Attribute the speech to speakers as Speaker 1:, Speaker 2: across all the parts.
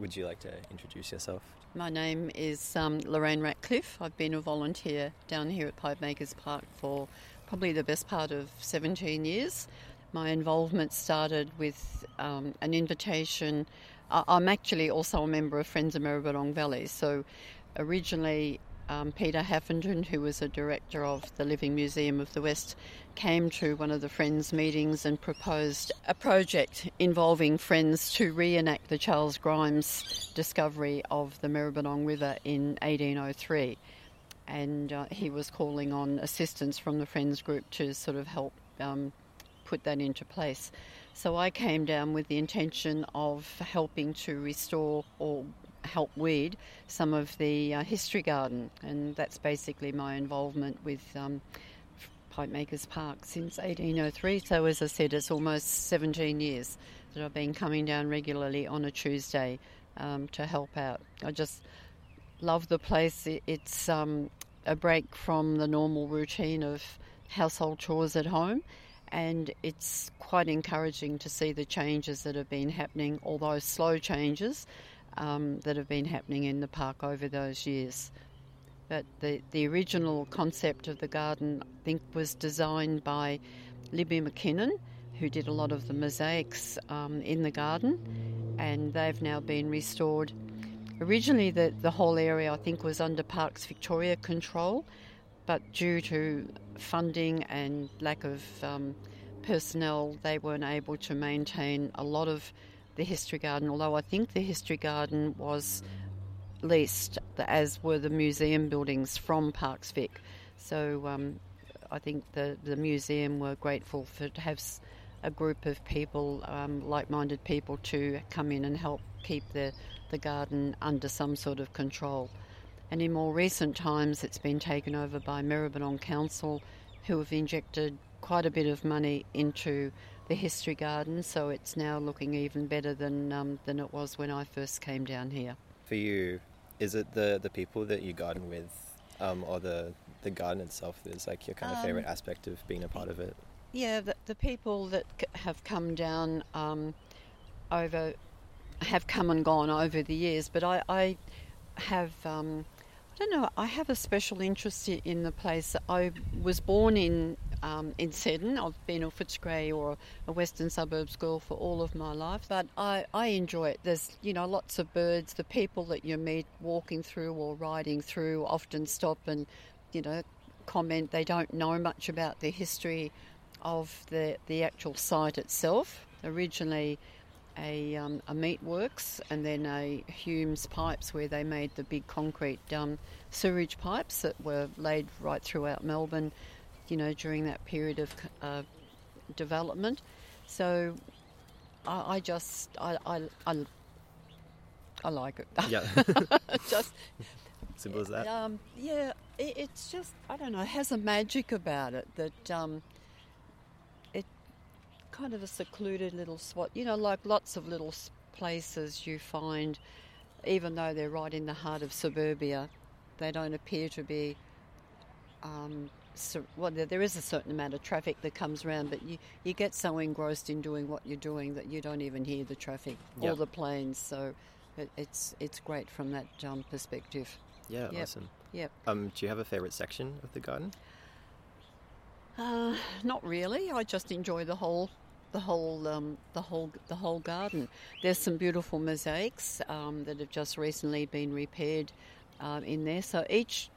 Speaker 1: would you like to introduce yourself?
Speaker 2: My name is um, Lorraine Ratcliffe. I've been a volunteer down here at Pipe Makers Park for probably the best part of 17 years. My involvement started with um, an invitation. I'm actually also a member of Friends of Maribyrnong Valley. So originally, um, Peter Haffenden, who was a director of the Living Museum of the West, came to one of the Friends meetings and proposed a project involving Friends to reenact the Charles Grimes discovery of the Maribyrnong River in 1803. And uh, he was calling on assistance from the Friends group to sort of help um, put that into place. So I came down with the intention of helping to restore or help weed some of the uh, history garden, and that's basically my involvement with um, Pipe Makers Park since 1803. So, as I said, it's almost 17 years that I've been coming down regularly on a Tuesday um, to help out. I just love the place. It's um, a break from the normal routine of household chores at home and it's quite encouraging to see the changes that have been happening, although slow changes um, that have been happening in the park over those years. But the, the original concept of the garden, I think, was designed by Libby McKinnon, who did a lot of the mosaics um, in the garden, and they've now been restored. Originally, the, the whole area, I think, was under Parks Victoria control, but due to funding and lack of um, personnel, they weren't able to maintain a lot of the History Garden, although I think the History Garden was leased, as were the museum buildings from Parks Vic. So um, I think the, the museum were grateful for to have a group of people, um, like-minded people, to come in and help keep the, the garden under some sort of control. And in more recent times, it's been taken over by Maribyrnong Council, who have injected quite a bit of money into the history garden, so it's now looking even better than um, than it was when I first came down here.
Speaker 1: For you, is it the the people that you garden with, um, or the the garden itself is like your kind of um, favorite aspect of being a part of it?
Speaker 2: Yeah, the, the people that have come down um, over have come and gone over the years, but I, I have. Um, I don't know. I have a special interest in the place. I was born in um, in Seddon. I've been a Footscray or a Western Suburbs girl for all of my life, but I, I enjoy it. There's, you know, lots of birds. The people that you meet walking through or riding through often stop and, you know, comment. They don't know much about the history of the, the actual site itself. Originally, a, um, a meatworks and then a Humes pipes where they made the big concrete um, sewage pipes that were laid right throughout Melbourne you know, during that period of uh, development. So I, I just, I, I, I, I, like it.
Speaker 1: Yeah.
Speaker 2: just
Speaker 1: simple as that.
Speaker 2: Um, yeah, it, it's just, I don't know, it has a magic about it that um, it kind of a secluded little spot. You know, like lots of little places you find, even though they're right in the heart of suburbia, they don't appear to be um, well, there is a certain amount of traffic that comes around, but you, you get so engrossed in doing what you're doing that you don't even hear the traffic yep. or the planes. So it, it's it's great from that um, perspective.
Speaker 1: Yeah, yep. awesome.
Speaker 2: Yep.
Speaker 1: Um, do you have a favourite section of the garden?
Speaker 2: Uh, not really. I just enjoy the whole the whole um, the whole the whole garden. There's some beautiful mosaics um, that have just recently been repaired um, in there. So each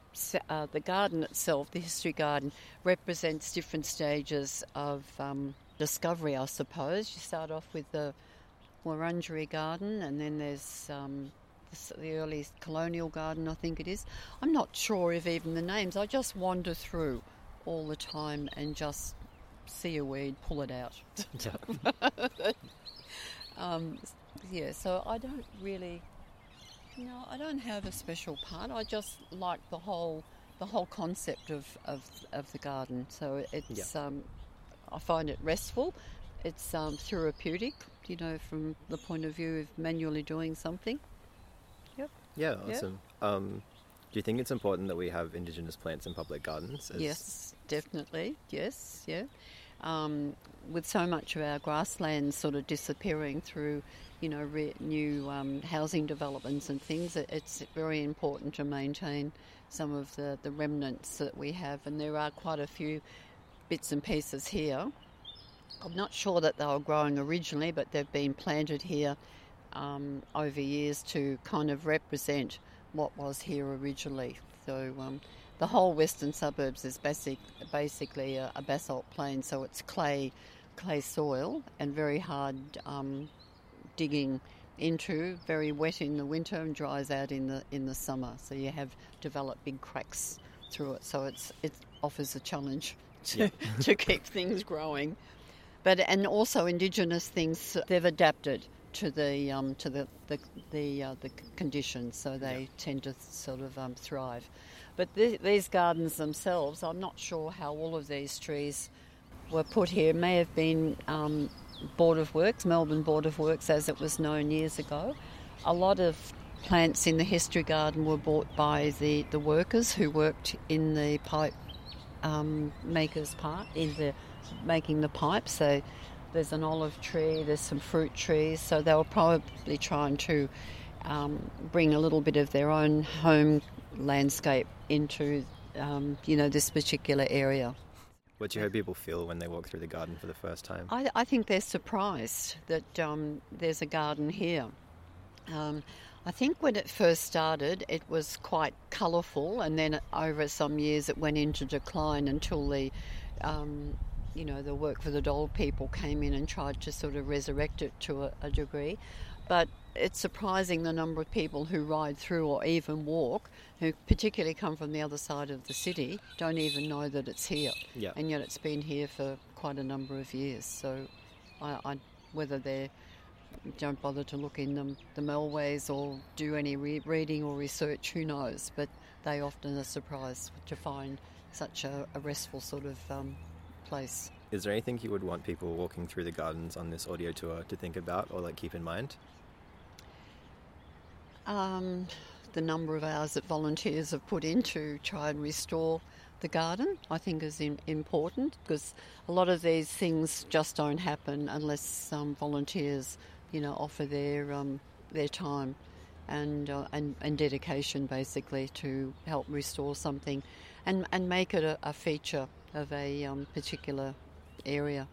Speaker 2: uh, the garden itself, the history garden, represents different stages of um, discovery, I suppose. You start off with the Wurundjeri garden, and then there's um, the, the early colonial garden, I think it is. I'm not sure of even the names. I just wander through all the time and just see a weed, pull it out. um, yeah, so I don't really no, I don't have a special part. I just like the whole the whole concept of, of, of the garden. So it's um, I find it restful. It's um, therapeutic, you know, from the point of view of manually doing something. Yep.
Speaker 1: Yeah, awesome. Um, do you think it's important that we have Indigenous plants in public gardens?
Speaker 2: Yes, definitely. Yes, yeah. Um, with so much of our grasslands sort of disappearing through, you know, re- new um, housing developments and things, it's very important to maintain some of the, the remnants that we have. And there are quite a few bits and pieces here. I'm not sure that they were growing originally, but they've been planted here um, over years to kind of represent what was here originally. So um, the whole western suburbs is basic, basically a, a, basalt plain, so it's clay, clay soil and very hard um, digging into, very wet in the winter and dries out in the in the summer. So you have developed big cracks through it. So it's it offers a challenge to, yeah. to keep things growing. But and also indigenous things they've adapted to the um, to the the the, uh, the conditions, so they yeah. tend to sort of um, thrive. But th- these gardens themselves, I'm not sure how all of these trees were put here. It may have been um, Board of Works, Melbourne Board of Works, as it was known years ago. A lot of plants in the history garden were bought by the, the workers who worked in the pipe um, makers part in the making the pipes. So there's an olive tree, there's some fruit trees. So they were probably trying to um, bring a little bit of their own home landscape into um, you know this particular area.
Speaker 1: What do you hope people feel when they walk through the garden for the first time?
Speaker 2: I, I think they're surprised that um, there's a garden here. Um, I think when it first started, it was quite colourful, and then over some years it went into decline until the, um, you know, the work for the dole people came in and tried to sort of resurrect it to a, a degree. But it's surprising the number of people who ride through or even walk, who particularly come from the other side of the city, don't even know that it's here.
Speaker 1: Yeah.
Speaker 2: And yet it's been here for quite a number of years. So, I, I whether they don't bother to look in the, the Melways or do any re- reading or research, who knows? But they often are surprised to find such a, a restful sort of um, place.
Speaker 1: Is there anything you would want people walking through the gardens on this audio tour to think about or like keep in mind?
Speaker 2: Um, the number of hours that volunteers have put in to try and restore the garden, I think, is in, important because a lot of these things just don't happen unless um, volunteers, you know, offer their um, their time and, uh, and and dedication basically to help restore something, and and make it a, a feature of a um, particular area.